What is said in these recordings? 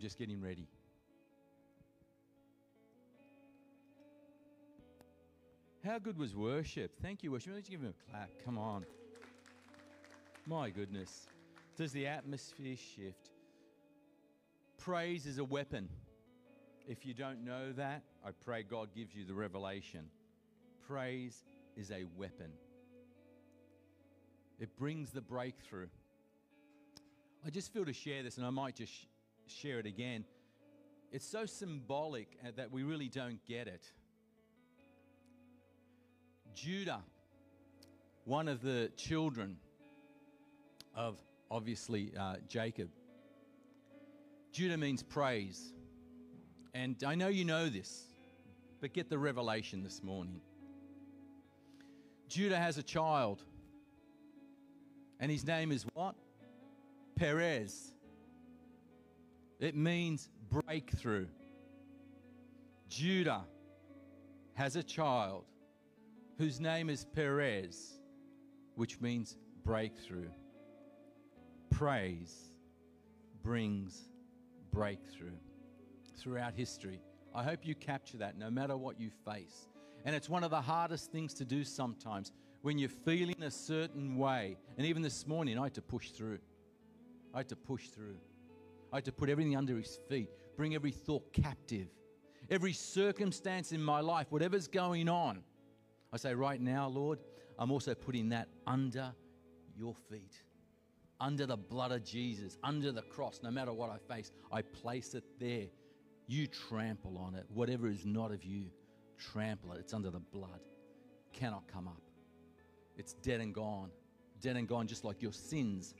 Just getting ready. How good was worship? Thank you, worship. Let's give him a clap. Come on. My goodness. Does the atmosphere shift? Praise is a weapon. If you don't know that, I pray God gives you the revelation. Praise is a weapon, it brings the breakthrough. I just feel to share this, and I might just share it again. It's so symbolic uh, that we really don't get it. Judah, one of the children of obviously uh, Jacob. Judah means praise. And I know you know this, but get the revelation this morning. Judah has a child, and his name is what? Perez. It means breakthrough. Judah has a child whose name is Perez, which means breakthrough. Praise brings breakthrough throughout history. I hope you capture that no matter what you face. And it's one of the hardest things to do sometimes when you're feeling a certain way. And even this morning, I had to push through. I had to push through. I had to put everything under his feet, bring every thought captive, every circumstance in my life, whatever's going on. I say, right now, Lord, I'm also putting that under your feet, under the blood of Jesus, under the cross. No matter what I face, I place it there. You trample on it. Whatever is not of you, trample it. It's under the blood. Cannot come up. It's dead and gone. Dead and gone, just like your sins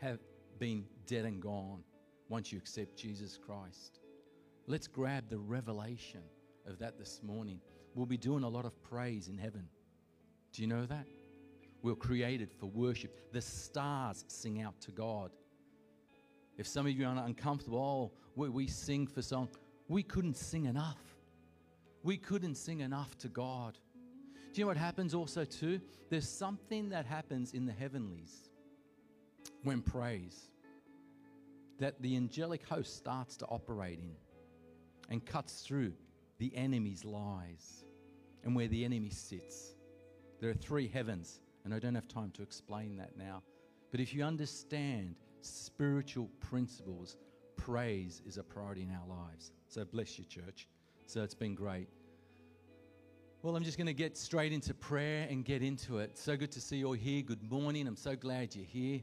have been dead and gone once you accept Jesus Christ. Let's grab the revelation of that this morning. We'll be doing a lot of praise in heaven. Do you know that? We're created for worship. The stars sing out to God. If some of you are uncomfortable, oh, we, we sing for song. We couldn't sing enough. We couldn't sing enough to God. Do you know what happens also too? There's something that happens in the heavenlies when praise that the angelic host starts to operate in and cuts through the enemy's lies and where the enemy sits. There are three heavens, and I don't have time to explain that now. But if you understand spiritual principles, praise is a priority in our lives. So bless you, church. So it's been great. Well, I'm just going to get straight into prayer and get into it. So good to see you all here. Good morning. I'm so glad you're here.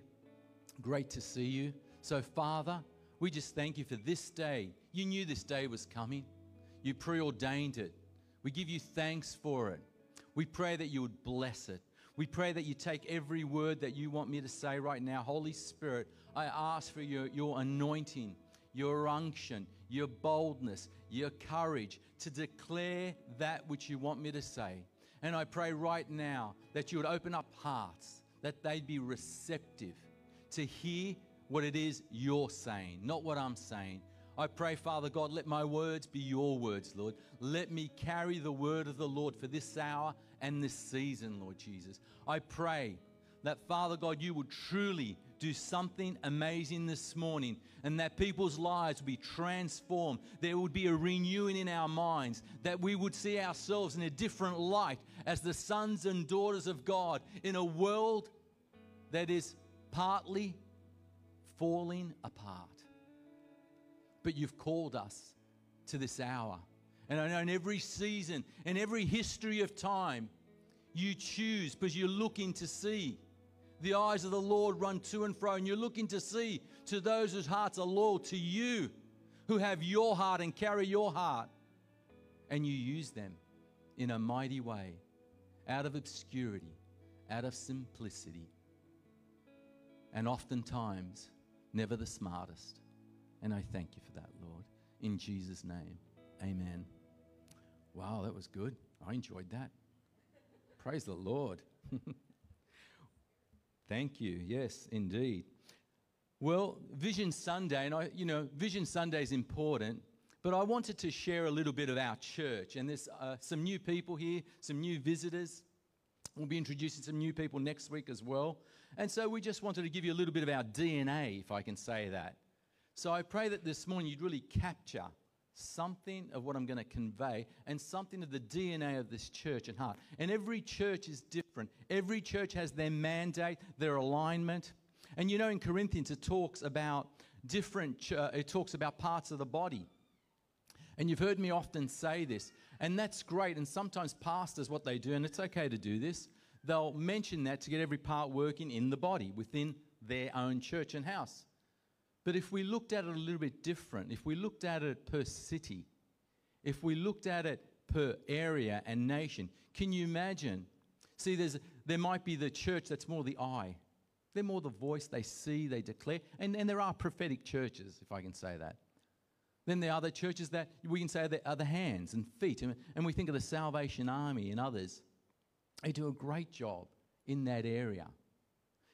Great to see you. So, Father, we just thank you for this day. You knew this day was coming, you preordained it. We give you thanks for it. We pray that you would bless it. We pray that you take every word that you want me to say right now. Holy Spirit, I ask for your, your anointing, your unction, your boldness, your courage to declare that which you want me to say. And I pray right now that you would open up hearts, that they'd be receptive to hear what it is you're saying, not what I'm saying. I pray, Father God, let my words be your words, Lord. Let me carry the word of the Lord for this hour and this season, Lord Jesus. I pray that, Father God, you would truly do something amazing this morning and that people's lives would be transformed. There would be a renewing in our minds, that we would see ourselves in a different light as the sons and daughters of God in a world that is partly falling apart. But you've called us to this hour. And I know in every season, in every history of time, you choose because you're looking to see. The eyes of the Lord run to and fro, and you're looking to see to those whose hearts are loyal to you, who have your heart and carry your heart. And you use them in a mighty way, out of obscurity, out of simplicity, and oftentimes never the smartest. And I thank you for that, Lord. In Jesus' name, amen. Wow, that was good. I enjoyed that. Praise the Lord. thank you. Yes, indeed. Well, Vision Sunday, and I, you know, Vision Sunday is important, but I wanted to share a little bit of our church. And there's uh, some new people here, some new visitors. We'll be introducing some new people next week as well. And so we just wanted to give you a little bit of our DNA, if I can say that. So I pray that this morning you'd really capture something of what I'm going to convey and something of the DNA of this church and heart. And every church is different. Every church has their mandate, their alignment. And you know, in Corinthians, it talks about different, uh, it talks about parts of the body. And you've heard me often say this, and that's great. And sometimes pastors, what they do, and it's okay to do this, they'll mention that to get every part working in the body within their own church and house. But if we looked at it a little bit different, if we looked at it per city, if we looked at it per area and nation, can you imagine? See, there's, there might be the church that's more the eye. They're more the voice, they see, they declare. And, and there are prophetic churches, if I can say that. Then there are other churches that we can say are the hands and feet. And, and we think of the Salvation Army and others. They do a great job in that area.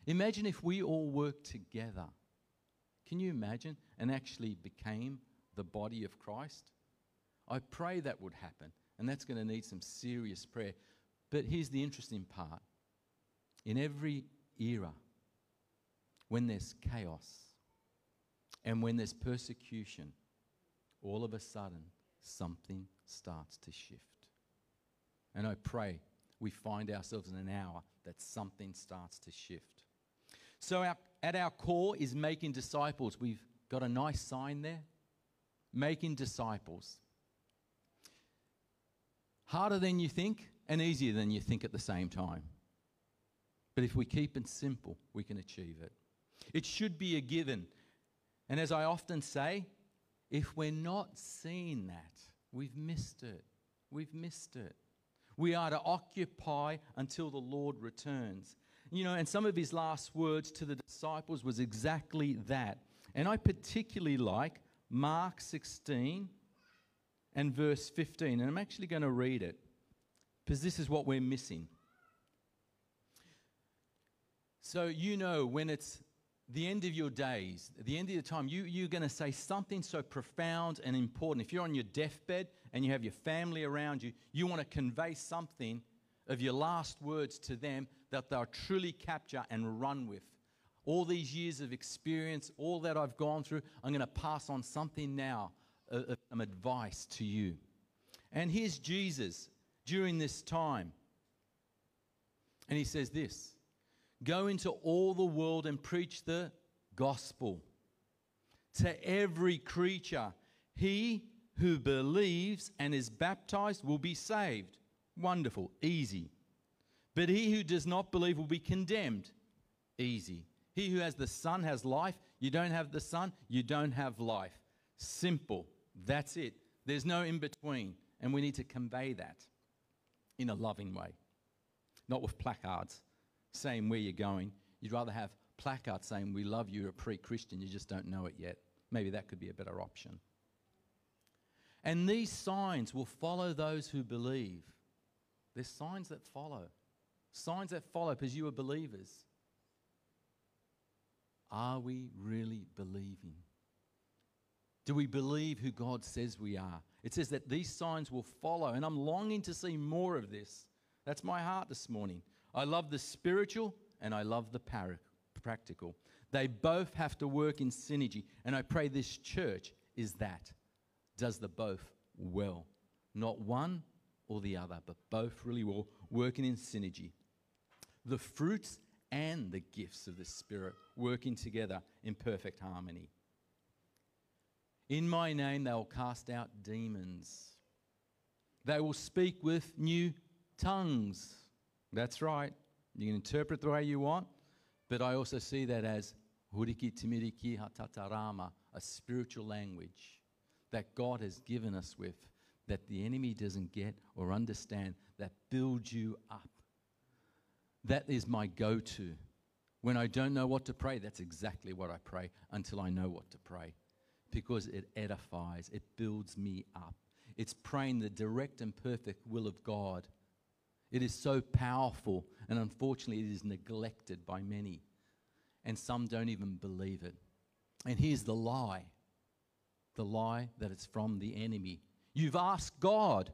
Imagine if we all worked together can you imagine? And actually became the body of Christ? I pray that would happen. And that's going to need some serious prayer. But here's the interesting part in every era, when there's chaos and when there's persecution, all of a sudden something starts to shift. And I pray we find ourselves in an hour that something starts to shift. So, our, at our core is making disciples. We've got a nice sign there making disciples. Harder than you think and easier than you think at the same time. But if we keep it simple, we can achieve it. It should be a given. And as I often say, if we're not seeing that, we've missed it. We've missed it. We are to occupy until the Lord returns. You know, and some of his last words to the disciples was exactly that. And I particularly like Mark 16 and verse 15. And I'm actually going to read it because this is what we're missing. So, you know, when it's the end of your days, the end of your time, you, you're going to say something so profound and important. If you're on your deathbed and you have your family around you, you want to convey something of your last words to them that they'll truly capture and run with. All these years of experience, all that I've gone through, I'm going to pass on something now, uh, some advice to you. And here's Jesus during this time. And he says this Go into all the world and preach the gospel to every creature. He who believes and is baptized will be saved. Wonderful, easy. But he who does not believe will be condemned. Easy. He who has the Son has life. You don't have the Son, you don't have life. Simple. That's it. There's no in between. And we need to convey that in a loving way, not with placards saying where you're going. You'd rather have placards saying, We love you, you're a pre Christian, you just don't know it yet. Maybe that could be a better option. And these signs will follow those who believe. There's signs that follow. Signs that follow because you are believers. Are we really believing? Do we believe who God says we are? It says that these signs will follow, and I'm longing to see more of this. That's my heart this morning. I love the spiritual and I love the par- practical. They both have to work in synergy, and I pray this church is that, does the both well. Not one or the other, but both really well, working in synergy the fruits and the gifts of the Spirit working together in perfect harmony. In my name, they will cast out demons. They will speak with new tongues. That's right. You can interpret the way you want, but I also see that as huriki timiriki hatatarama, a spiritual language that God has given us with, that the enemy doesn't get or understand, that builds you up that is my go to. When I don't know what to pray, that's exactly what I pray until I know what to pray because it edifies, it builds me up. It's praying the direct and perfect will of God. It is so powerful, and unfortunately, it is neglected by many. And some don't even believe it. And here's the lie the lie that it's from the enemy. You've asked God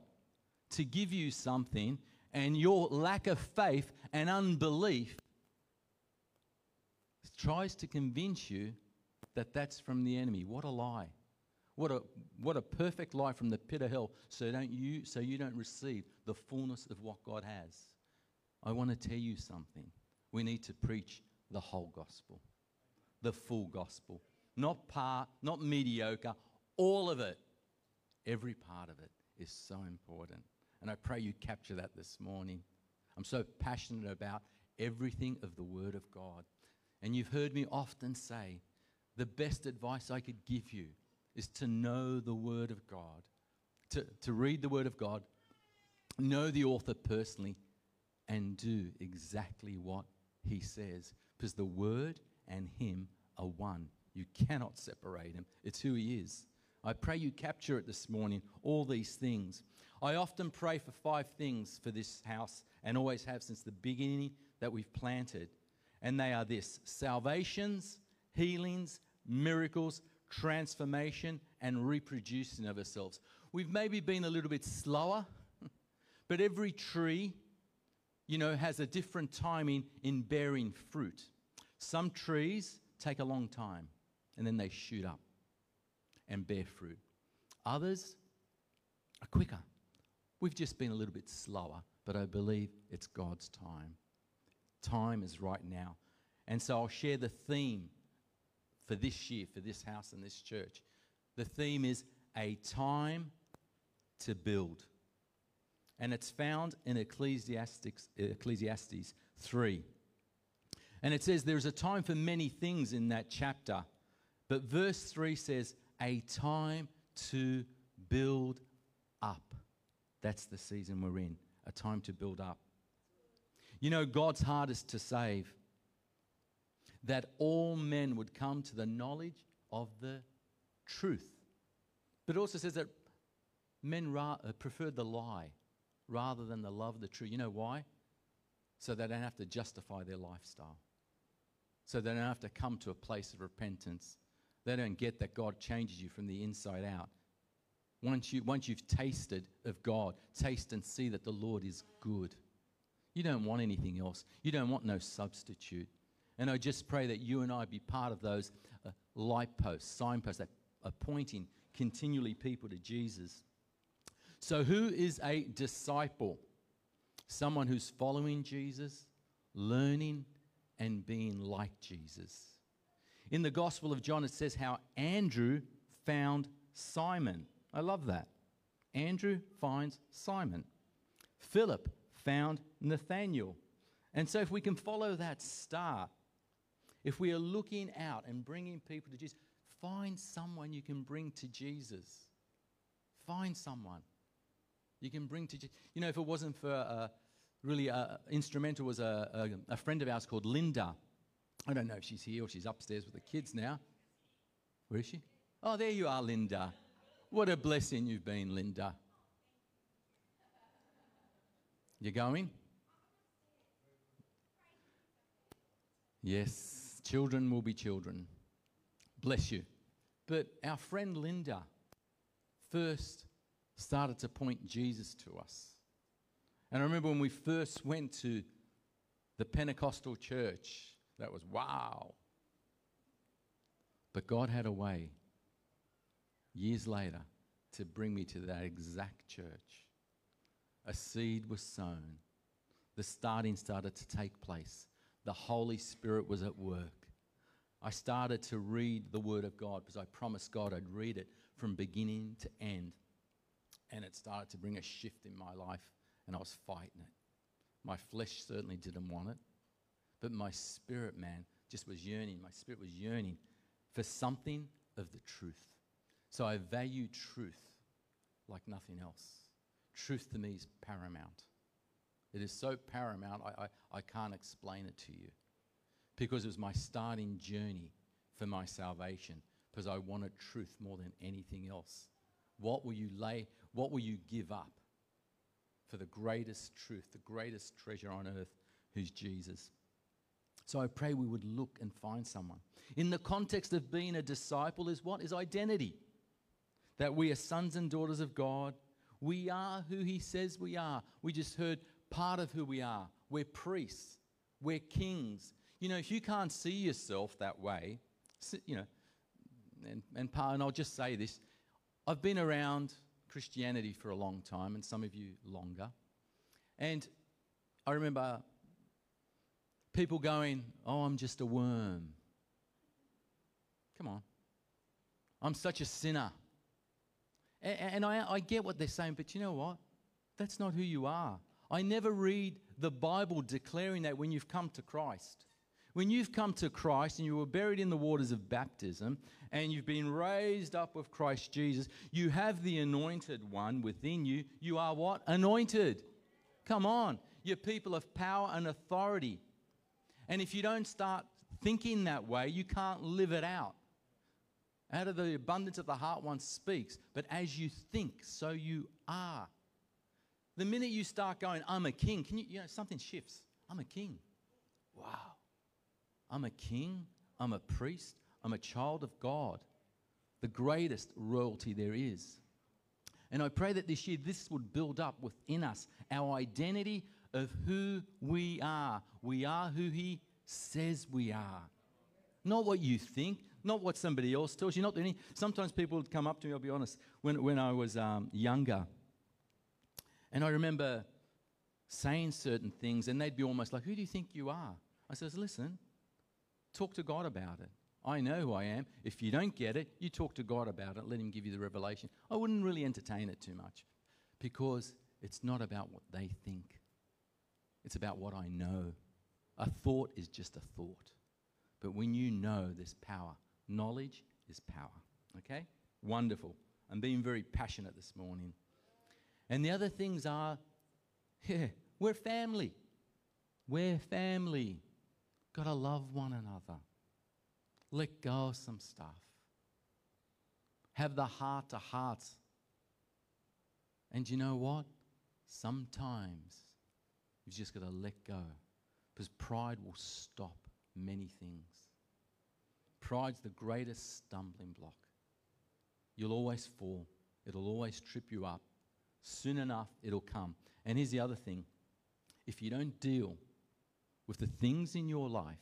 to give you something, and your lack of faith and unbelief tries to convince you that that's from the enemy. What a lie. What a, what a perfect life from the pit of hell so, don't you, so you don't receive the fullness of what God has. I want to tell you something. We need to preach the whole gospel, the full gospel. Not part, not mediocre, all of it. Every part of it is so important. And I pray you capture that this morning. I'm so passionate about everything of the Word of God. And you've heard me often say, the best advice I could give you is to know the Word of God, to, to read the Word of God, know the author personally, and do exactly what he says. Because the Word and Him are one. You cannot separate Him, it's who He is. I pray you capture it this morning, all these things. I often pray for five things for this house and always have since the beginning that we've planted. And they are this salvations, healings, miracles, transformation, and reproducing of ourselves. We've maybe been a little bit slower, but every tree, you know, has a different timing in bearing fruit. Some trees take a long time and then they shoot up and bear fruit. Others are quicker. We've just been a little bit slower, but I believe it's God's time. Time is right now. And so I'll share the theme for this year, for this house and this church. The theme is a time to build. And it's found in Ecclesiastes, Ecclesiastes 3. And it says there's a time for many things in that chapter. But verse 3 says, a time to build up. That's the season we're in, a time to build up. You know, God's heart is to save that all men would come to the knowledge of the truth. But it also says that men ra- uh, prefer the lie rather than the love of the truth. You know why? So they don't have to justify their lifestyle. So they don't have to come to a place of repentance. They don't get that God changes you from the inside out. Once, you, once you've tasted of God, taste and see that the Lord is good. You don't want anything else. You don't want no substitute. And I just pray that you and I be part of those uh, light posts, signposts that are pointing continually people to Jesus. So, who is a disciple? Someone who's following Jesus, learning, and being like Jesus. In the Gospel of John, it says how Andrew found Simon. I love that. Andrew finds Simon. Philip found Nathaniel. And so, if we can follow that star, if we are looking out and bringing people to Jesus, find someone you can bring to Jesus. Find someone you can bring to Jesus. You know, if it wasn't for uh, really uh, instrumental was a, a, a friend of ours called Linda. I don't know if she's here or she's upstairs with the kids now. Where is she? Oh, there you are, Linda. What a blessing you've been, Linda. You going? Yes. Children will be children. Bless you. But our friend Linda first started to point Jesus to us. And I remember when we first went to the Pentecostal church, that was wow. But God had a way years later to bring me to that exact church. A seed was sown, the starting started to take place the Holy Spirit was at work. I started to read the Word of God because I promised God I'd read it from beginning to end. And it started to bring a shift in my life, and I was fighting it. My flesh certainly didn't want it, but my spirit, man, just was yearning. My spirit was yearning for something of the truth. So I value truth like nothing else. Truth to me is paramount. It is so paramount, I, I, I can't explain it to you. Because it was my starting journey for my salvation, because I wanted truth more than anything else. What will you lay, what will you give up for the greatest truth, the greatest treasure on earth, who's Jesus? So I pray we would look and find someone. In the context of being a disciple, is what? Is identity. That we are sons and daughters of God. We are who He says we are. We just heard part of who we are. We're priests, we're kings. You know, if you can't see yourself that way, you know, and, and, and I'll just say this I've been around Christianity for a long time, and some of you longer. And I remember people going, Oh, I'm just a worm. Come on. I'm such a sinner. And, and I, I get what they're saying, but you know what? That's not who you are. I never read the Bible declaring that when you've come to Christ. When you've come to Christ and you were buried in the waters of baptism and you've been raised up with Christ Jesus, you have the anointed one within you. You are what? Anointed. Come on. You're people of power and authority. And if you don't start thinking that way, you can't live it out. Out of the abundance of the heart, one speaks. But as you think, so you are. The minute you start going, I'm a king, can you, you know, something shifts. I'm a king. Wow. I'm a king. I'm a priest. I'm a child of God. The greatest royalty there is. And I pray that this year this would build up within us our identity of who we are. We are who He says we are. Not what you think, not what somebody else tells you. Not any. Sometimes people would come up to me, I'll be honest, when, when I was um, younger and I remember saying certain things, and they'd be almost like, Who do you think you are? I says, Listen, talk to God about it. I know who I am. If you don't get it, you talk to God about it. Let Him give you the revelation. I wouldn't really entertain it too much because it's not about what they think, it's about what I know. A thought is just a thought. But when you know, there's power. Knowledge is power. Okay? Wonderful. I'm being very passionate this morning. And the other things are, yeah, we're family. We're family. Got to love one another. Let go of some stuff. Have the heart to hearts. And you know what? Sometimes you've just got to let go because pride will stop many things. Pride's the greatest stumbling block. You'll always fall, it'll always trip you up soon enough it'll come. And here's the other thing if you don't deal with the things in your life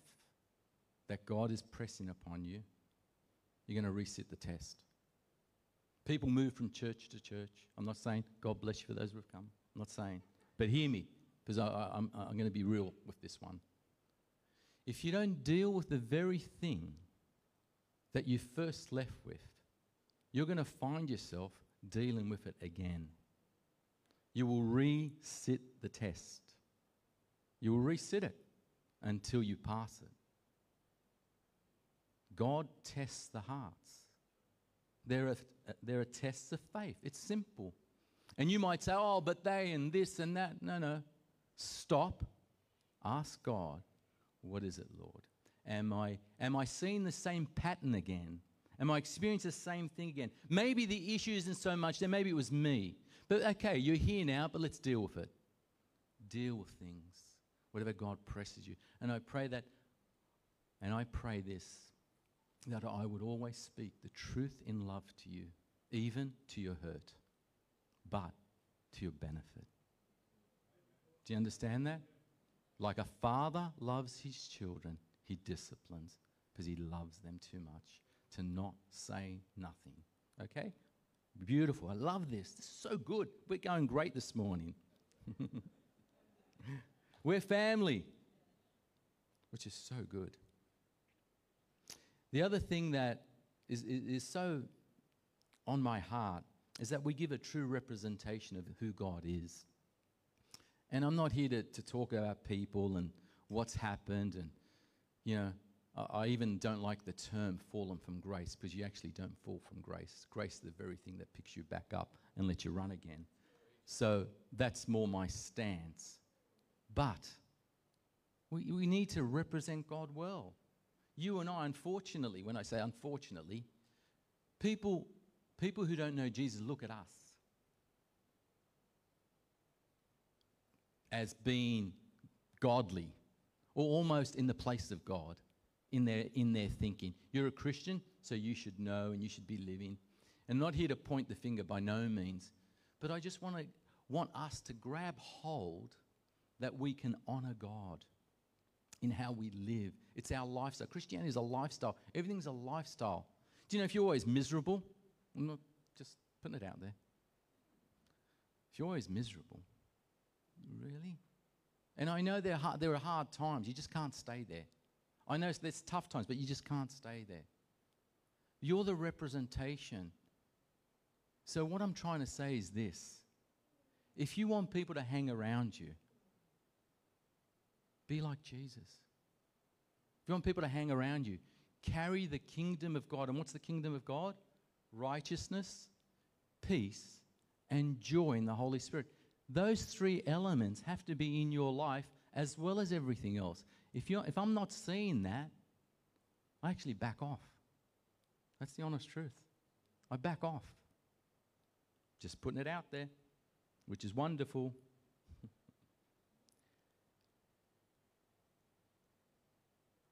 that God is pressing upon you, you're going to reset the test. People move from church to church. I'm not saying God bless you for those who have come. I'm not saying. But hear me, because I'm, I'm going to be real with this one. If you don't deal with the very thing that you first left with, you're going to find yourself dealing with it again you will resit the test. You will resit it until you pass it. God tests the hearts. There are, there are tests of faith. It's simple. And you might say, oh, but they and this and that. No, no. Stop. Ask God, what is it, Lord? Am I, am I seeing the same pattern again? Am I experiencing the same thing again? Maybe the issue isn't so much that maybe it was me. But okay, you're here now, but let's deal with it. Deal with things, whatever God presses you. And I pray that, and I pray this, that I would always speak the truth in love to you, even to your hurt, but to your benefit. Do you understand that? Like a father loves his children, he disciplines because he loves them too much to not say nothing. Okay? Beautiful. I love this. This is so good. We're going great this morning. We're family, which is so good. The other thing that is, is, is, so on my heart is that we give a true representation of who God is. And I'm not here to, to talk about people and what's happened and, you know, I even don't like the term fallen from grace because you actually don't fall from grace. Grace is the very thing that picks you back up and lets you run again. So that's more my stance. But we, we need to represent God well. You and I, unfortunately, when I say unfortunately, people, people who don't know Jesus look at us as being godly or almost in the place of God in their, in their thinking. You're a Christian, so you should know and you should be living. And not here to point the finger by no means, but I just want to want us to grab hold that we can honor God in how we live. It's our lifestyle. Christianity is a lifestyle. Everything's a lifestyle. Do you know if you're always miserable? I'm not just putting it out there. If you're always miserable, really? And I know there are, hard, there are hard times. You just can't stay there. I know there's tough times, but you just can't stay there. You're the representation. So, what I'm trying to say is this if you want people to hang around you, be like Jesus. If you want people to hang around you, carry the kingdom of God. And what's the kingdom of God? Righteousness, peace, and joy in the Holy Spirit. Those three elements have to be in your life as well as everything else. If, you're, if I'm not seeing that, I actually back off. That's the honest truth. I back off. Just putting it out there, which is wonderful.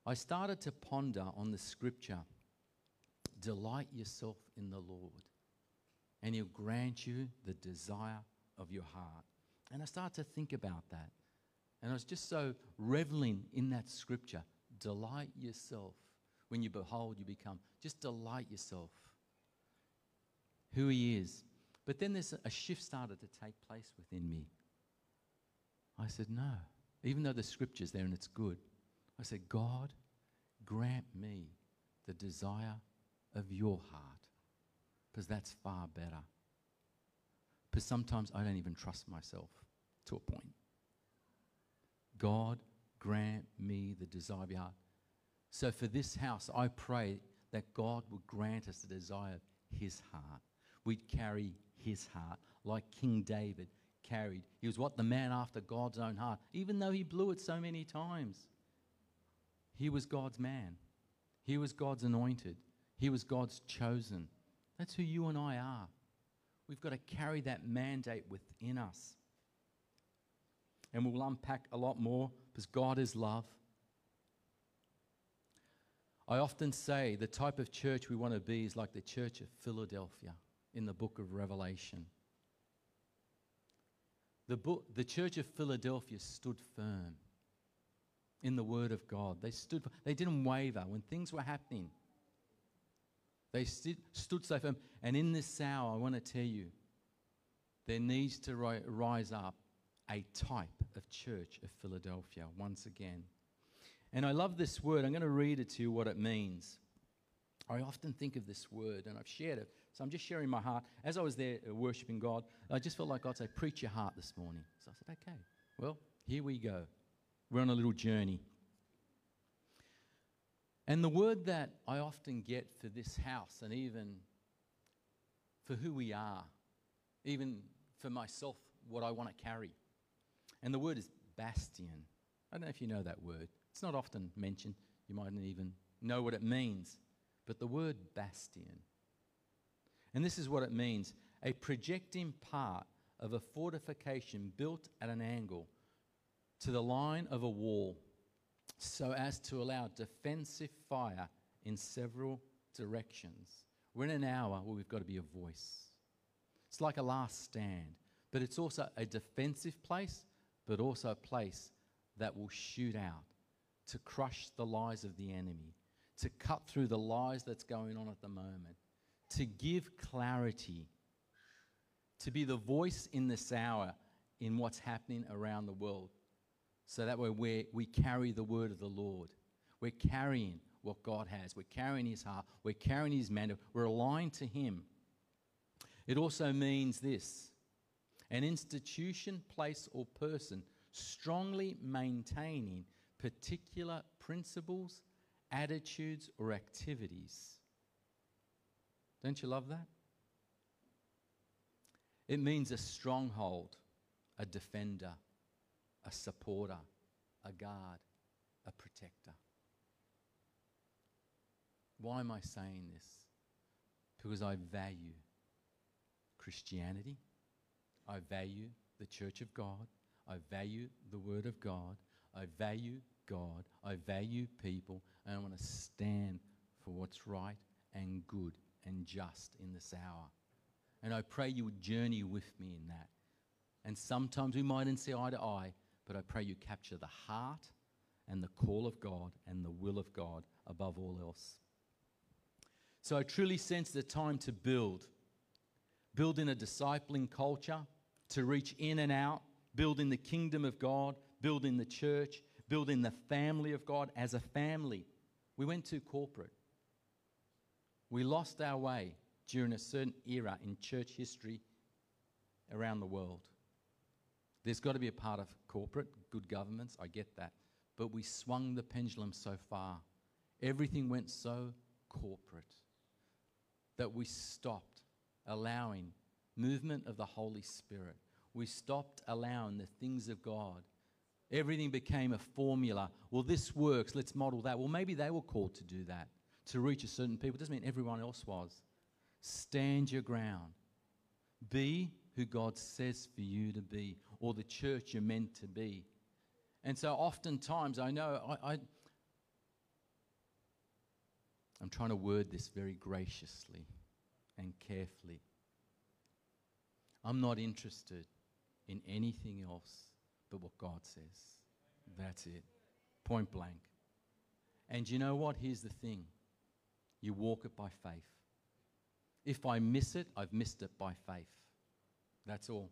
I started to ponder on the scripture delight yourself in the Lord, and He'll grant you the desire of your heart. And I started to think about that. And I was just so reveling in that scripture delight yourself. When you behold, you become. Just delight yourself. Who He is. But then there's a shift started to take place within me. I said, No. Even though the scripture's there and it's good, I said, God, grant me the desire of your heart, because that's far better. Because sometimes I don't even trust myself to a point. God, grant me the desire of your heart. So for this house, I pray that God would grant us the desire of his heart. We'd carry his heart like King David carried. He was what? The man after God's own heart, even though he blew it so many times. He was God's man. He was God's anointed. He was God's chosen. That's who you and I are. We've got to carry that mandate within us. And we'll unpack a lot more because God is love. I often say the type of church we want to be is like the church of Philadelphia in the book of Revelation. The, book, the church of Philadelphia stood firm in the Word of God. They stood, they didn't waver when things were happening. They stood, stood so firm. And in this hour, I want to tell you, there needs to ri- rise up a type of church of Philadelphia once again. And I love this word. I'm going to read it to you what it means. I often think of this word, and I've shared it. So I'm just sharing my heart. As I was there uh, worshiping God, I just felt like God said, Preach your heart this morning. So I said, Okay, well, here we go. We're on a little journey. And the word that I often get for this house and even for who we are, even for myself, what I want to carry. And the word is bastion. I don't know if you know that word. It's not often mentioned. You mightn't even know what it means. But the word bastion. And this is what it means a projecting part of a fortification built at an angle to the line of a wall so as to allow defensive fire in several directions. We're in an hour where we've got to be a voice. It's like a last stand, but it's also a defensive place, but also a place that will shoot out to crush the lies of the enemy, to cut through the lies that's going on at the moment, to give clarity, to be the voice in this hour in what's happening around the world. So that way we we carry the word of the Lord. We're carrying what God has. We're carrying his heart. We're carrying his mandate. We're aligned to him. It also means this an institution, place, or person strongly maintaining particular principles, attitudes, or activities. Don't you love that? It means a stronghold, a defender, a supporter, a guard, a protector. Why am I saying this? Because I value Christianity. I value the church of God. I value the Word of God. I value God. I value people. And I want to stand for what's right and good and just in this hour. And I pray you would journey with me in that. And sometimes we mightn't see eye to eye, but I pray you capture the heart and the call of God and the will of God above all else. So I truly sense the time to build. Build in a discipling culture, to reach in and out, building the kingdom of God, building the church, building the family of God as a family. We went too corporate. We lost our way during a certain era in church history around the world. There's got to be a part of corporate, good governments, I get that. But we swung the pendulum so far. Everything went so corporate that we stopped allowing movement of the Holy Spirit. We stopped allowing the things of God. Everything became a formula. Well, this works, let's model that. Well, maybe they were called to do that, to reach a certain people. It doesn't mean everyone else was. Stand your ground. Be who God says for you to be, or the church you're meant to be. And so oftentimes, I know I, I I'm trying to word this very graciously and carefully. I'm not interested in anything else but what God says. That's it. Point blank. And you know what? Here's the thing you walk it by faith. If I miss it, I've missed it by faith. That's all.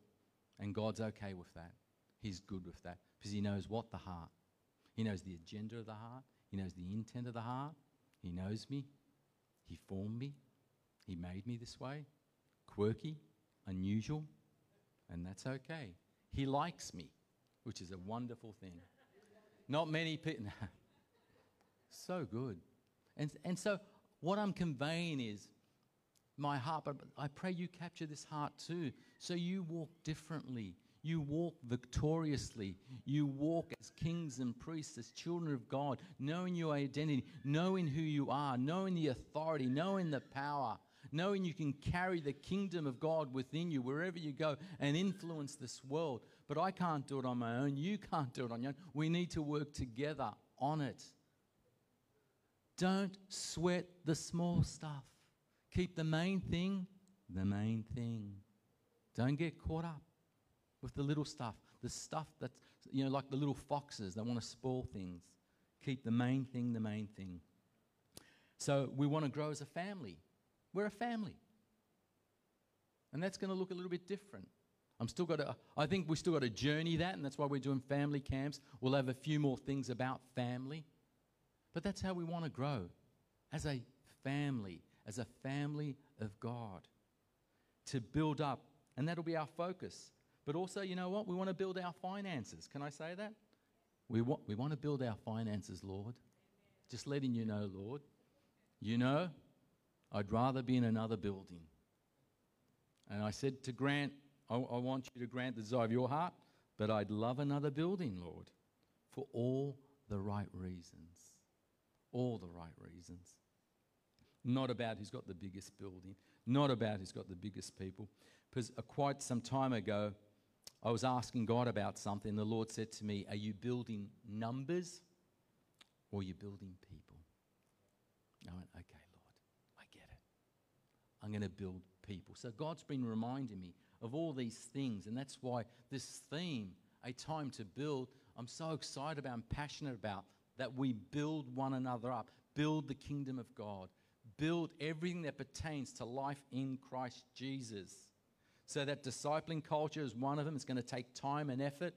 And God's okay with that. He's good with that because He knows what the heart. He knows the agenda of the heart. He knows the intent of the heart. He knows me. He formed me. He made me this way. Quirky, unusual, and that's okay. He likes me, which is a wonderful thing. Not many people. so good. And, and so, what I'm conveying is my heart, but I pray you capture this heart too. So you walk differently. You walk victoriously. You walk as kings and priests, as children of God, knowing your identity, knowing who you are, knowing the authority, knowing the power, knowing you can carry the kingdom of God within you wherever you go and influence this world. But I can't do it on my own. You can't do it on your own. We need to work together on it. Don't sweat the small stuff. Keep the main thing the main thing. Don't get caught up with the little stuff, the stuff that's, you know, like the little foxes that want to spoil things. Keep the main thing the main thing. So we want to grow as a family. We're a family. And that's going to look a little bit different. I'm still got to, I think we still got to journey that, and that's why we're doing family camps. We'll have a few more things about family. But that's how we want to grow as a family, as a family of God, to build up. And that'll be our focus. But also, you know what? We want to build our finances. Can I say that? We want, we want to build our finances, Lord. Just letting you know, Lord. You know, I'd rather be in another building. And I said to Grant, I, I want you to grant the desire of your heart, but I'd love another building, Lord, for all the right reasons. All the right reasons. Not about who's got the biggest building, not about who's got the biggest people. Because uh, quite some time ago, I was asking God about something. The Lord said to me, Are you building numbers or are you building people? I went, Okay, I'm going to build people. So God's been reminding me of all these things, and that's why this theme, a time to build, I'm so excited about and passionate about that we build one another up, build the kingdom of God, build everything that pertains to life in Christ Jesus. So that discipling culture is one of them. It's going to take time and effort.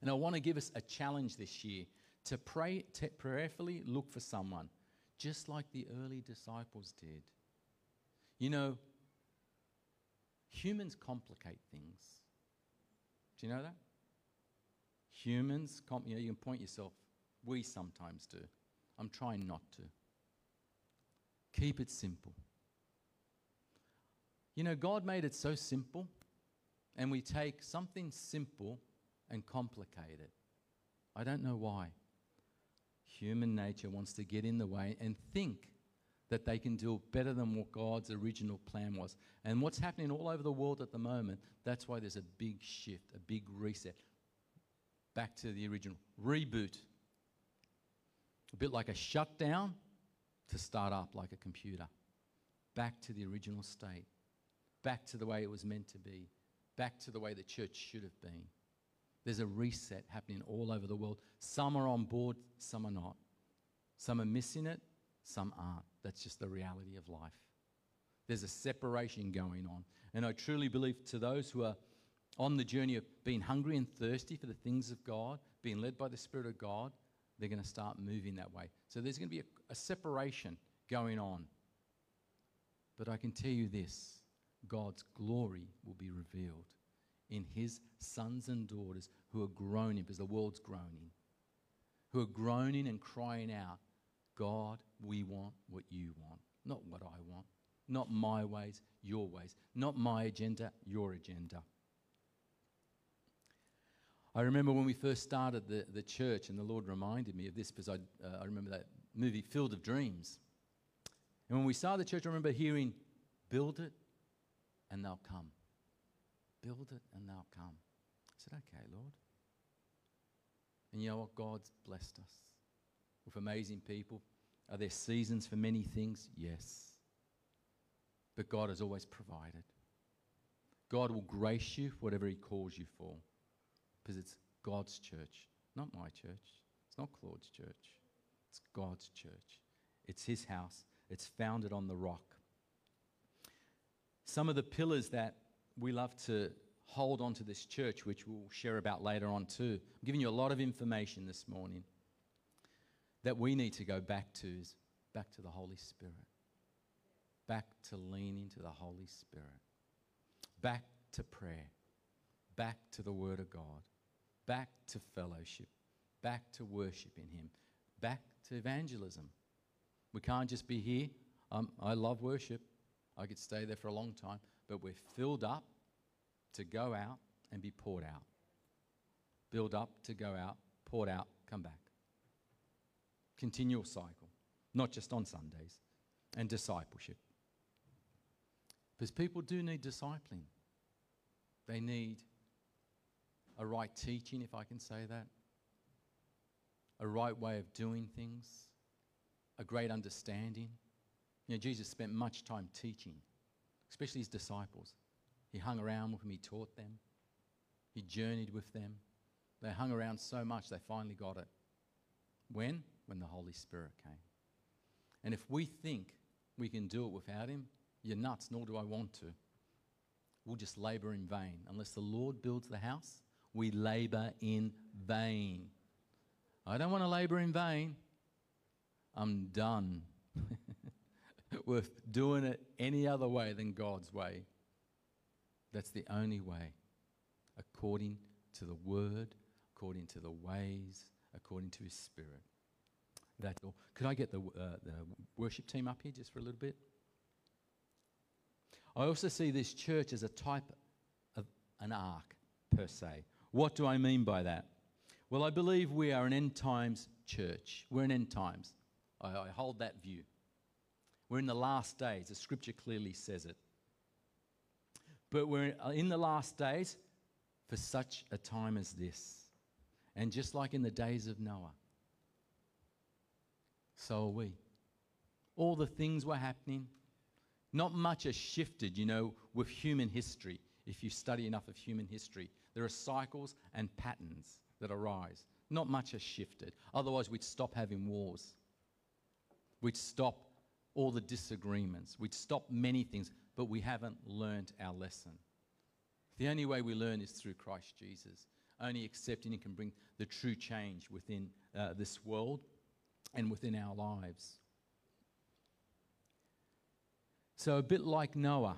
And I want to give us a challenge this year to pray, to prayerfully look for someone, just like the early disciples did. You know, humans complicate things. Do you know that? Humans, you know, you can point yourself. We sometimes do. I'm trying not to. Keep it simple. You know, God made it so simple, and we take something simple and complicate it. I don't know why. Human nature wants to get in the way and think that they can do better than what God's original plan was. And what's happening all over the world at the moment, that's why there's a big shift, a big reset. Back to the original. Reboot. A bit like a shutdown to start up like a computer. Back to the original state. Back to the way it was meant to be. Back to the way the church should have been. There's a reset happening all over the world. Some are on board, some are not. Some are missing it, some aren't. That's just the reality of life. There's a separation going on. And I truly believe to those who are on the journey of being hungry and thirsty for the things of God, being led by the Spirit of God, they're going to start moving that way. So there's going to be a, a separation going on. But I can tell you this God's glory will be revealed in his sons and daughters who are groaning because the world's groaning, who are groaning and crying out, God, we want what you want, not what I want, not my ways, your ways, not my agenda, your agenda. I remember when we first started the, the church, and the Lord reminded me of this because I, uh, I remember that movie, Field of Dreams. And when we started the church, I remember hearing, build it and they'll come. Build it and they'll come. I said, okay, Lord. And you know what? God's blessed us with amazing people. Are there seasons for many things? Yes. But God has always provided. God will grace you for whatever He calls you for because it's God's church, not my church. It's not Claude's church. It's God's church. It's His house. It's founded on the rock. Some of the pillars that we love to hold on to this church, which we'll share about later on too. I'm giving you a lot of information this morning that we need to go back to is back to the Holy Spirit. Back to lean into the Holy Spirit. Back to prayer. Back to the Word of God. Back to fellowship. Back to worship in Him. Back to evangelism. We can't just be here. Um, I love worship. I could stay there for a long time, but we're filled up to go out and be poured out. Build up to go out, poured out, come back. Continual cycle, not just on Sundays, and discipleship. Because people do need discipling. They need a right teaching, if I can say that, a right way of doing things, a great understanding. You know, Jesus spent much time teaching, especially his disciples. He hung around with them, he taught them, he journeyed with them. They hung around so much they finally got it. When? When the Holy Spirit came. And if we think we can do it without him, you're nuts, nor do I want to. We'll just labor in vain. Unless the Lord builds the house, we labor in vain. I don't want to labor in vain. I'm done with doing it any other way than God's way. That's the only way, according to the Word, according to the ways, according to His Spirit. That's all. Could I get the, uh, the worship team up here just for a little bit? I also see this church as a type of an ark, per se. What do I mean by that? Well, I believe we are an end times church. We're an end times. I, I hold that view. We're in the last days. The scripture clearly says it. But we're in the last days for such a time as this. And just like in the days of Noah, so are we. All the things were happening. Not much has shifted, you know, with human history. If you study enough of human history, there are cycles and patterns that arise. Not much has shifted. Otherwise, we'd stop having wars. We'd stop all the disagreements. We'd stop many things but we haven't learned our lesson. The only way we learn is through Christ Jesus. Only accepting Him can bring the true change within uh, this world and within our lives. So, a bit like Noah,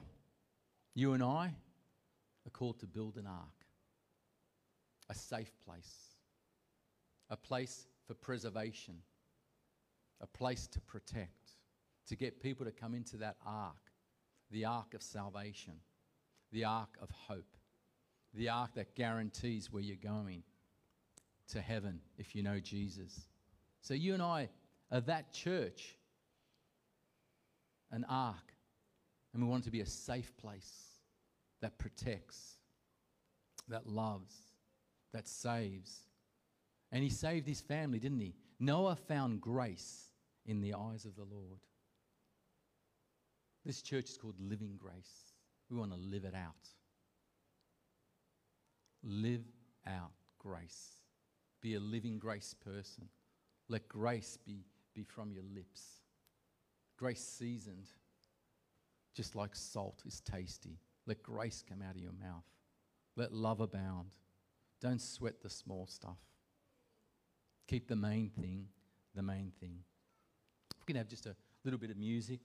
you and I are called to build an ark, a safe place, a place for preservation, a place to protect, to get people to come into that ark the ark of salvation, the ark of hope, the ark that guarantees where you're going to heaven if you know Jesus. So you and I are that church, an ark, and we want it to be a safe place that protects, that loves, that saves. And he saved his family, didn't he? Noah found grace in the eyes of the Lord. This church is called Living Grace. We want to live it out. Live out grace. Be a living grace person. Let grace be, be from your lips. Grace seasoned, just like salt is tasty. Let grace come out of your mouth. Let love abound. Don't sweat the small stuff. Keep the main thing the main thing. We can have just a little bit of music.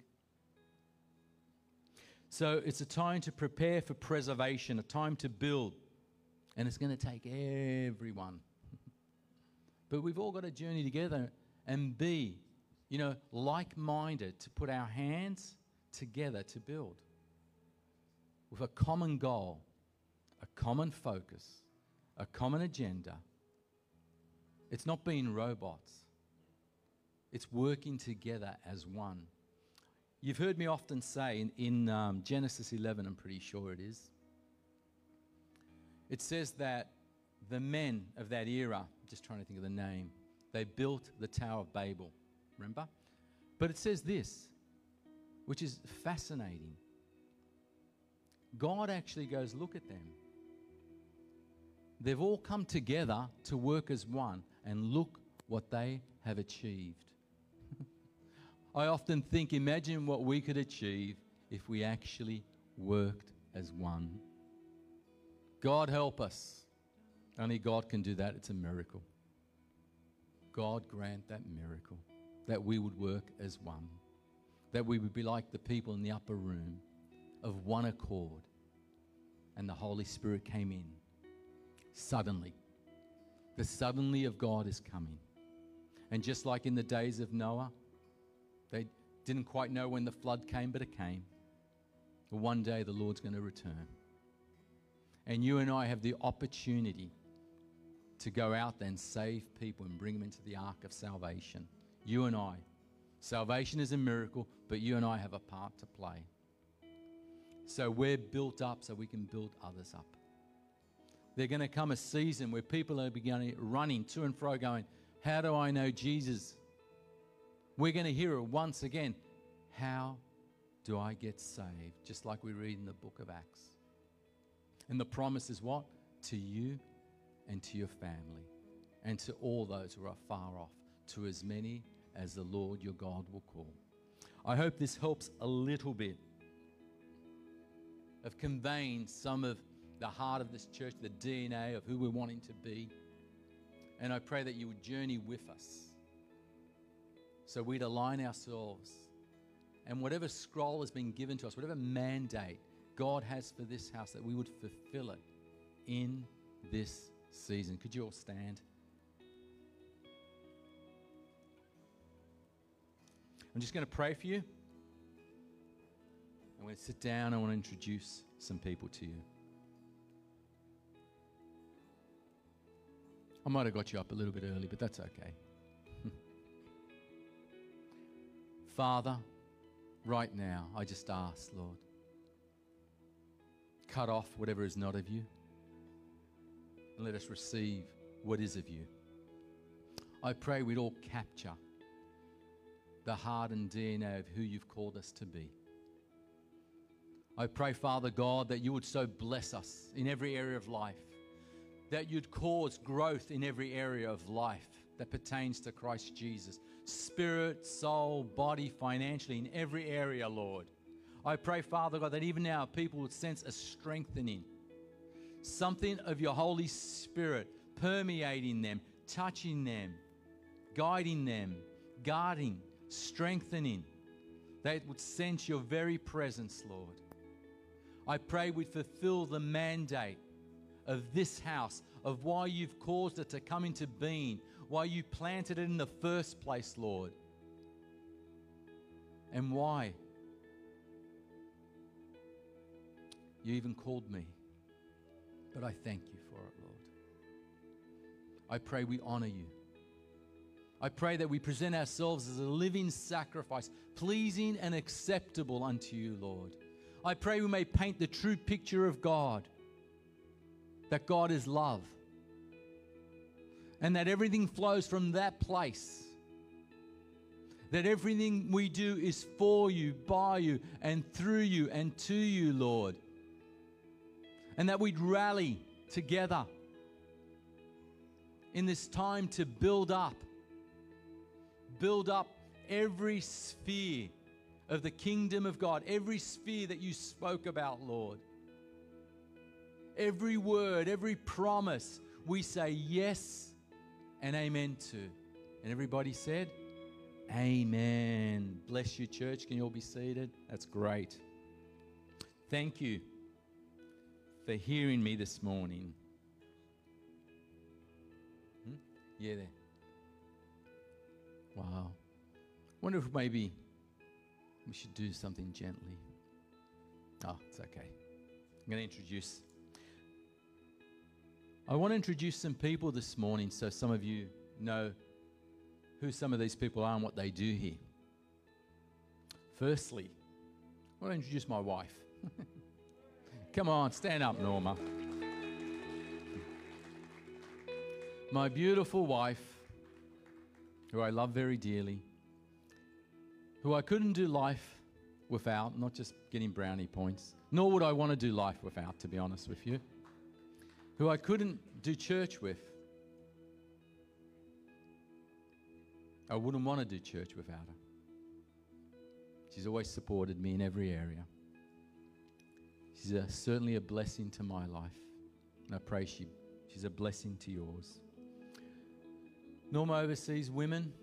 So it's a time to prepare for preservation, a time to build. And it's going to take everyone. But we've all got to journey together and be, you know, like minded to put our hands together to build with a common goal, a common focus, a common agenda. It's not being robots, it's working together as one. You've heard me often say in, in um, Genesis 11, I'm pretty sure it is, it says that the men of that era, just trying to think of the name, they built the Tower of Babel. Remember? But it says this, which is fascinating. God actually goes, Look at them. They've all come together to work as one, and look what they have achieved. I often think, imagine what we could achieve if we actually worked as one. God help us. Only God can do that. It's a miracle. God grant that miracle that we would work as one, that we would be like the people in the upper room of one accord, and the Holy Spirit came in suddenly. The suddenly of God is coming. And just like in the days of Noah, they didn't quite know when the flood came, but it came. One day the Lord's going to return. And you and I have the opportunity to go out there and save people and bring them into the ark of salvation. You and I. Salvation is a miracle, but you and I have a part to play. So we're built up so we can build others up. There's going to come a season where people are beginning running to and fro, going, How do I know Jesus? We're going to hear it once again. How do I get saved? Just like we read in the book of Acts. And the promise is what? To you and to your family and to all those who are far off, to as many as the Lord your God will call. I hope this helps a little bit of conveying some of the heart of this church, the DNA of who we're wanting to be. And I pray that you would journey with us so we'd align ourselves. And whatever scroll has been given to us, whatever mandate God has for this house, that we would fulfill it in this season. Could you all stand? I'm just going to pray for you. I'm going to sit down. I want to introduce some people to you. I might have got you up a little bit early, but that's okay. Father, right now, I just ask, Lord, cut off whatever is not of you and let us receive what is of you. I pray we'd all capture the heart and DNA of who you've called us to be. I pray, Father God, that you would so bless us in every area of life, that you'd cause growth in every area of life that pertains to Christ Jesus spirit, soul, body, financially, in every area, Lord. I pray, Father God, that even now people would sense a strengthening, something of your Holy Spirit permeating them, touching them, guiding them, guarding, strengthening. They would sense your very presence, Lord. I pray we'd fulfill the mandate of this house, of why you've caused it to come into being, why you planted it in the first place, Lord. And why you even called me. But I thank you for it, Lord. I pray we honor you. I pray that we present ourselves as a living sacrifice, pleasing and acceptable unto you, Lord. I pray we may paint the true picture of God that God is love and that everything flows from that place. That everything we do is for you, by you, and through you, and to you, Lord. And that we'd rally together in this time to build up, build up every sphere of the kingdom of God, every sphere that you spoke about, Lord. Every word, every promise, we say yes and amen to. And everybody said, Amen. Bless you, church. Can you all be seated? That's great. Thank you for hearing me this morning. Hmm? Yeah, there. Wow. Wonder if maybe we should do something gently. Oh, it's okay. I'm going to introduce. I want to introduce some people this morning so some of you know who some of these people are and what they do here. Firstly, I want to introduce my wife. Come on, stand up, Norma. My beautiful wife, who I love very dearly, who I couldn't do life without, not just getting brownie points, nor would I want to do life without, to be honest with you, who I couldn't do church with. I wouldn't want to do church without her. She's always supported me in every area. She's a, certainly a blessing to my life. And I pray she, she's a blessing to yours. Norma oversees women.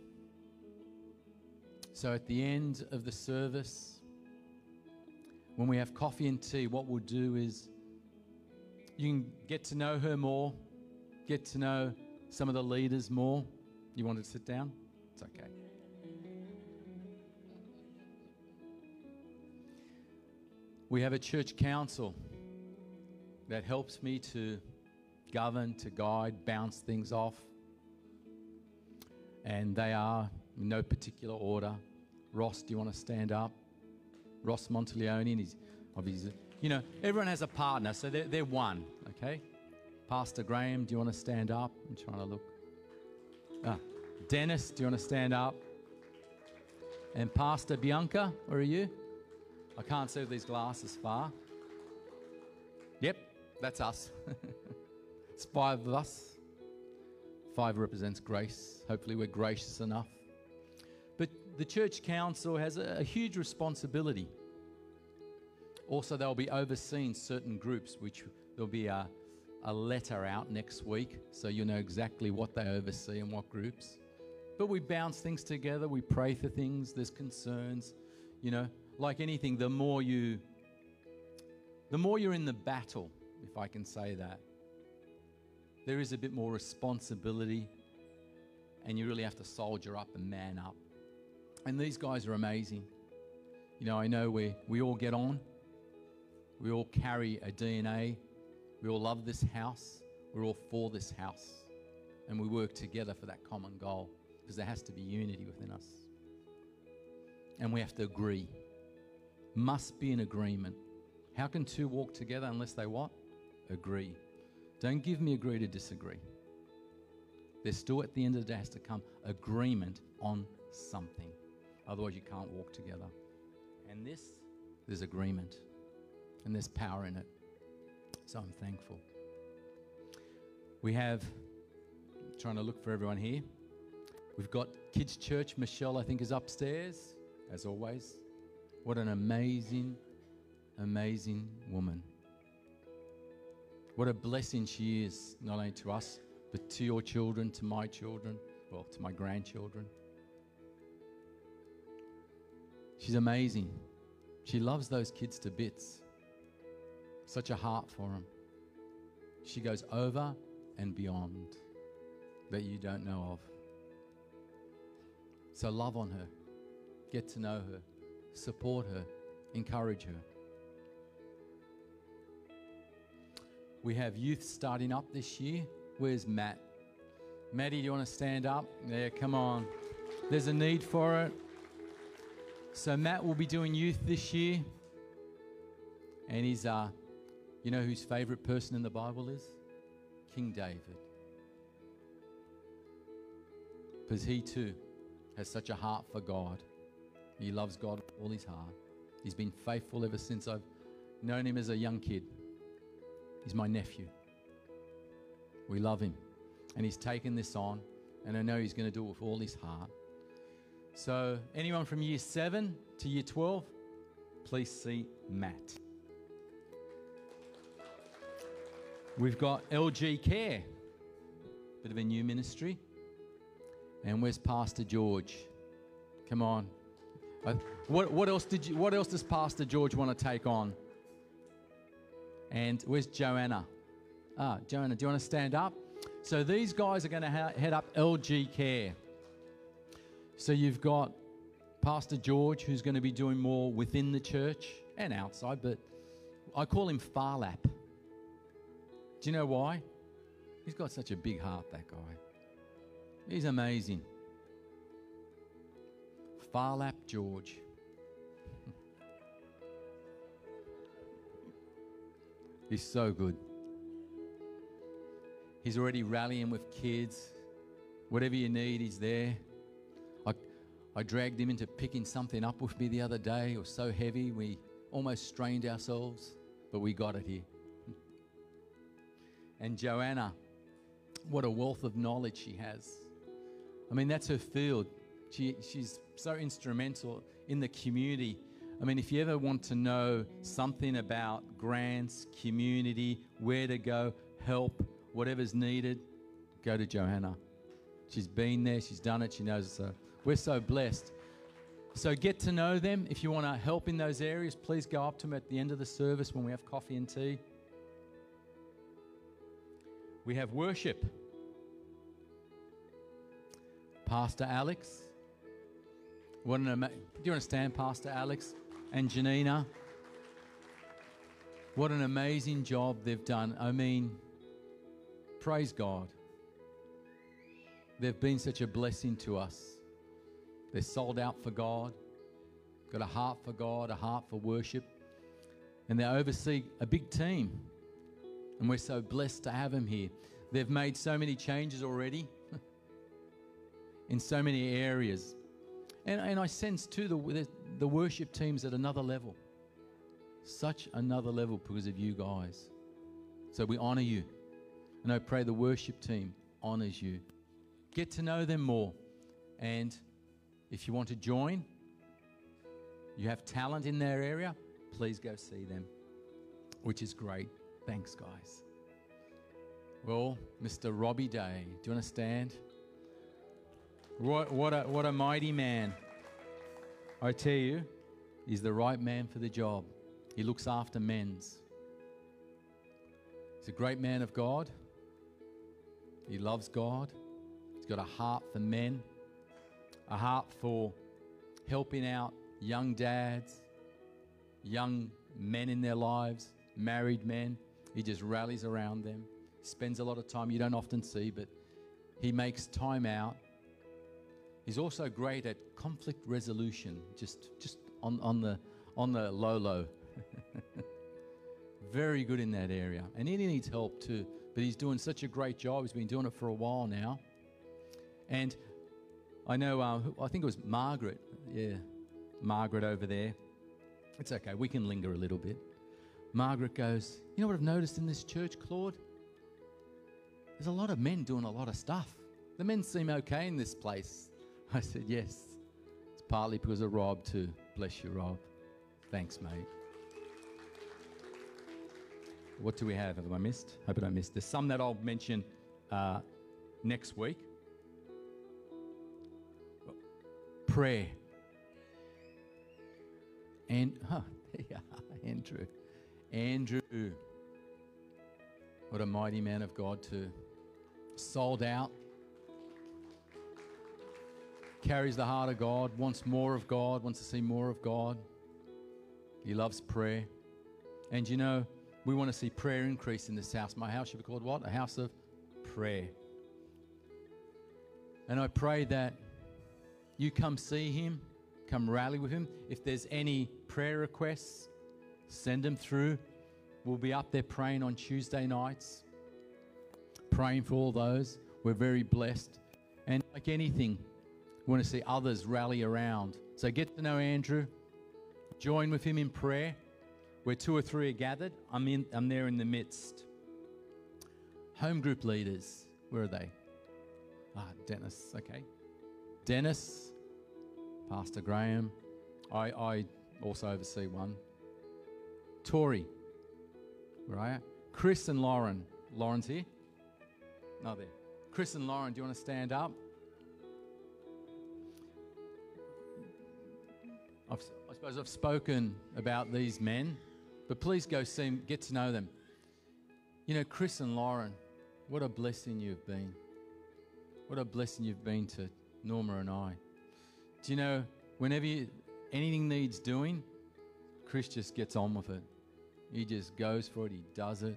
So at the end of the service, when we have coffee and tea, what we'll do is you can get to know her more, get to know some of the leaders more. You want to sit down? It's okay. We have a church council that helps me to govern, to guide, bounce things off. And they are in no particular order. Ross, do you want to stand up? Ross Monteleone, and he's obviously, you know, everyone has a partner, so they're, they're one, okay? Pastor Graham, do you want to stand up? I'm trying to look. Ah, Dennis, do you want to stand up? And Pastor Bianca, where are you? I can't see these glasses far. Yep, that's us. it's five of us. Five represents grace. Hopefully, we're gracious enough. But the church council has a, a huge responsibility. Also, they'll be overseeing certain groups, which there'll be a, a letter out next week, so you'll know exactly what they oversee and what groups. But we bounce things together, we pray for things, there's concerns, you know, like anything, the more you the more you're in the battle, if I can say that, there is a bit more responsibility and you really have to soldier up and man up. And these guys are amazing. You know, I know we, we all get on, we all carry a DNA, we all love this house, we're all for this house, and we work together for that common goal because there has to be unity within us. And we have to agree must be an agreement. How can two walk together unless they what? Agree. Don't give me agree to disagree. There's still at the end of the day has to come agreement on something. Otherwise, you can't walk together. And this, there's agreement and there's power in it. So I'm thankful. We have, trying to look for everyone here. We've got Kids Church. Michelle, I think, is upstairs, as always. What an amazing, amazing woman. What a blessing she is, not only to us, but to your children, to my children, well, to my grandchildren. She's amazing. She loves those kids to bits. Such a heart for them. She goes over and beyond that you don't know of. So love on her, get to know her support her, encourage her. We have youth starting up this year. Where's Matt? Maddie, do you want to stand up? Yeah, come on. There's a need for it. So Matt will be doing youth this year. And he's uh you know whose favorite person in the Bible is? King David. Because he too has such a heart for God. He loves God with all his heart. He's been faithful ever since I've known him as a young kid. He's my nephew. We love him. And he's taken this on, and I know he's going to do it with all his heart. So, anyone from year 7 to year 12, please see Matt. We've got LG Care, bit of a new ministry. And where's Pastor George? Come on. Uh, what, what else did you what else does Pastor George want to take on? And where's Joanna? Ah, Joanna, do you want to stand up? So these guys are going to ha- head up LG Care. So you've got Pastor George, who's going to be doing more within the church and outside, but I call him Phar Lap. Do you know why? He's got such a big heart, that guy. He's amazing. Phar Lap George. He's so good. He's already rallying with kids. Whatever you need, he's there. I, I dragged him into picking something up with me the other day. It was so heavy, we almost strained ourselves, but we got it here. And Joanna, what a wealth of knowledge she has. I mean, that's her field. She, she's so instrumental in the community. I mean, if you ever want to know something about grants, community, where to go, help, whatever's needed, go to Johanna. She's been there, she's done it, she knows it. So we're so blessed. So get to know them. If you want to help in those areas, please go up to them at the end of the service when we have coffee and tea. We have worship. Pastor Alex. What an ama- Do you understand, Pastor Alex and Janina? What an amazing job they've done. I mean, praise God. They've been such a blessing to us. They're sold out for God, got a heart for God, a heart for worship, and they oversee a big team. And we're so blessed to have them here. They've made so many changes already in so many areas. And, and I sense too the, the worship team's at another level. Such another level because of you guys. So we honor you. And I pray the worship team honors you. Get to know them more. And if you want to join, you have talent in their area, please go see them, which is great. Thanks, guys. Well, Mr. Robbie Day, do you understand? What, what, a, what a mighty man. I tell you, he's the right man for the job. He looks after men's. He's a great man of God. He loves God. He's got a heart for men, a heart for helping out young dads, young men in their lives, married men. He just rallies around them, spends a lot of time you don't often see, but he makes time out. He's also great at conflict resolution, just, just on, on, the, on the low low. Very good in that area. And he needs help too, but he's doing such a great job. He's been doing it for a while now. And I know, uh, I think it was Margaret. Yeah, Margaret over there. It's okay, we can linger a little bit. Margaret goes, You know what I've noticed in this church, Claude? There's a lot of men doing a lot of stuff. The men seem okay in this place. I said, Yes. It's partly because of Rob, too. Bless you, Rob. Thanks, mate. What do we have? Have I missed? Hope I don't miss. There's some that I'll mention uh, next week. Prayer. And, huh, yeah, Andrew. Andrew. What a mighty man of God, too. Sold out. Carries the heart of God, wants more of God, wants to see more of God. He loves prayer. And you know, we want to see prayer increase in this house. My house should be called what? A house of prayer. And I pray that you come see him, come rally with him. If there's any prayer requests, send them through. We'll be up there praying on Tuesday nights, praying for all those. We're very blessed. And like anything, we want to see others rally around. So get to know Andrew, join with him in prayer. Where two or three are gathered, I'm, in, I'm there in the midst. Home group leaders, where are they? Ah, Dennis, okay. Dennis, Pastor Graham. I, I also oversee one. Tori, right? Chris and Lauren. Lauren's here? No, there. Chris and Lauren, do you want to stand up? Suppose I've spoken about these men, but please go see get to know them. You know, Chris and Lauren, what a blessing you've been. What a blessing you've been to Norma and I. Do you know, whenever you, anything needs doing, Chris just gets on with it. He just goes for it, he does it.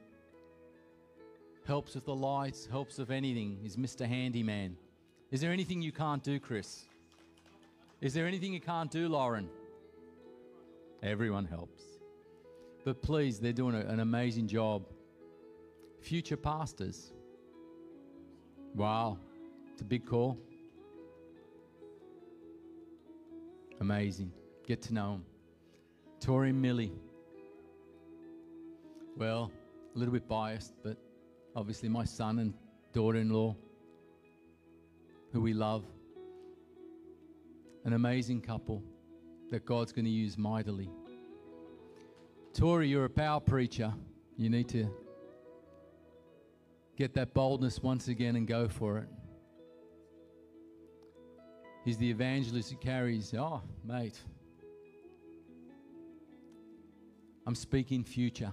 Helps with the lights, helps with anything. He's Mr. Handyman. Is there anything you can't do, Chris? Is there anything you can't do, Lauren? Everyone helps. But please, they're doing an amazing job. Future pastors. Wow, it's a big call. Amazing. Get to know them. Tori and Millie. Well, a little bit biased, but obviously my son and daughter in law, who we love. An amazing couple that God's going to use mightily. Tori, you're a power preacher. You need to get that boldness once again and go for it. He's the evangelist who carries, oh, mate. I'm speaking future.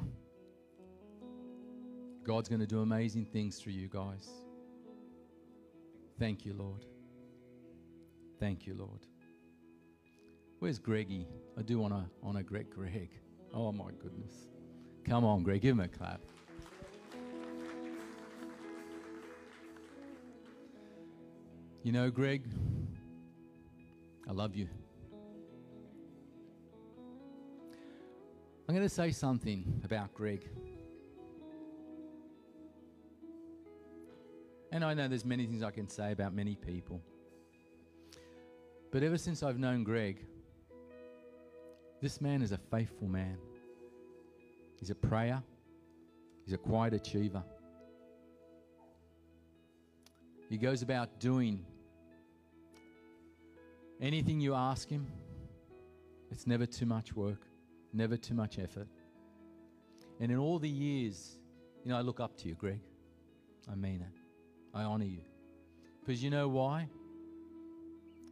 God's going to do amazing things through you guys. Thank you, Lord. Thank you, Lord. Where's Greggy? I do want to honor Greg Greg. Oh my goodness. Come on, Greg, give him a clap. You know, Greg, I love you. I'm going to say something about Greg. And I know there's many things I can say about many people. But ever since I've known Greg, this man is a faithful man. He's a prayer. He's a quiet achiever. He goes about doing anything you ask him. It's never too much work, never too much effort. And in all the years, you know, I look up to you, Greg. I mean it. I honor you. Because you know why?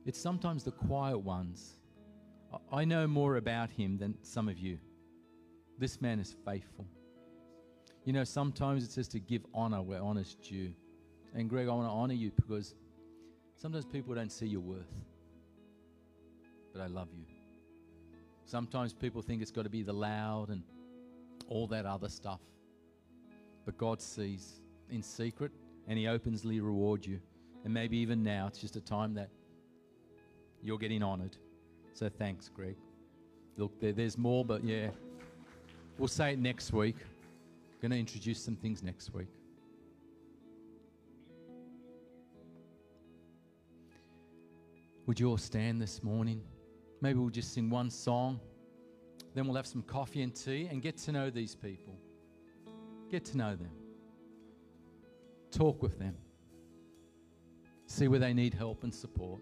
It's sometimes the quiet ones. I know more about him than some of you. This man is faithful. You know, sometimes it's just to give honor where honor's due. And Greg, I want to honor you because sometimes people don't see your worth. But I love you. Sometimes people think it's got to be the loud and all that other stuff. But God sees in secret and He openly rewards you. And maybe even now, it's just a time that you're getting honored. So thanks, Greg. Look, there, there's more, but yeah. We'll say it next week. Going to introduce some things next week. Would you all stand this morning? Maybe we'll just sing one song. Then we'll have some coffee and tea and get to know these people. Get to know them. Talk with them. See where they need help and support.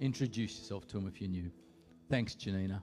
Introduce yourself to them if you're new. Thanks, Janina.